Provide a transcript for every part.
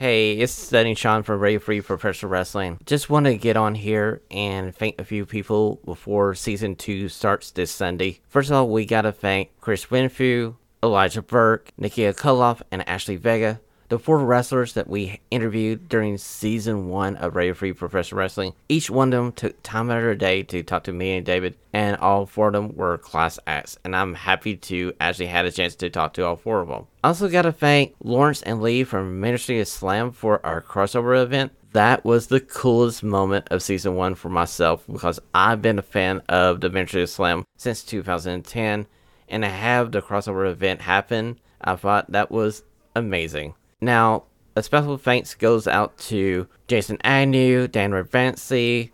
Hey, it's Stunning Shawn from Radio Free Professional Wrestling. Just want to get on here and thank a few people before season two starts this Sunday. First of all, we gotta thank Chris Winfrey, Elijah Burke, Nikita Koloff, and Ashley Vega the four wrestlers that we interviewed during season one of Radio Free Professional Wrestling, each one of them took time out of their day to talk to me and David, and all four of them were class acts. And I'm happy to actually had a chance to talk to all four of them. Also, got to thank Lawrence and Lee from Ministry of Slam for our crossover event. That was the coolest moment of season one for myself because I've been a fan of the Ministry of Slam since 2010, and to have the crossover event happen, I thought that was amazing. Now, a special thanks goes out to Jason Agnew, Dan Ravancy,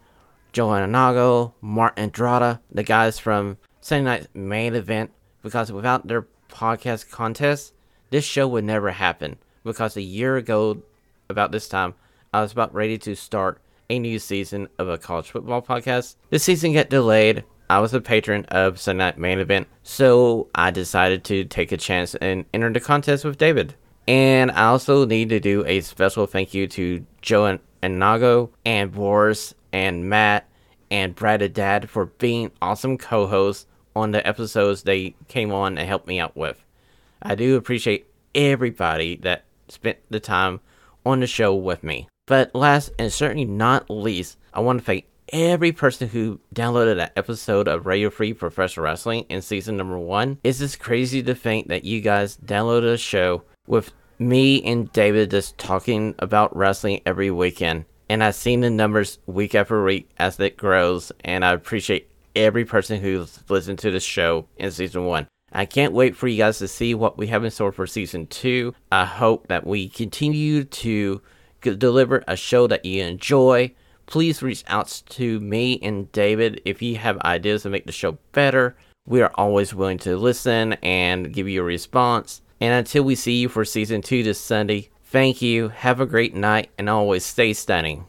Joanna Nago, Mark Andrada, the guys from Sunday Night's main event, because without their podcast contest, this show would never happen. Because a year ago, about this time, I was about ready to start a new season of a college football podcast. The season got delayed. I was a patron of Sunday Night Main Event, so I decided to take a chance and enter the contest with David. And I also need to do a special thank you to Joe and, and Nago and Boris and Matt and Brad and Dad for being awesome co-hosts on the episodes they came on and helped me out with. I do appreciate everybody that spent the time on the show with me. But last and certainly not least, I want to thank every person who downloaded that episode of Radio Free Professional Wrestling in season number one. It's just crazy to think that you guys downloaded a show with me and David just talking about wrestling every weekend. And I've seen the numbers week after week as it grows, and I appreciate every person who's listened to the show in season one. I can't wait for you guys to see what we have in store for season two. I hope that we continue to deliver a show that you enjoy. Please reach out to me and David if you have ideas to make the show better. We are always willing to listen and give you a response. And until we see you for season two this Sunday, thank you, have a great night, and always stay stunning.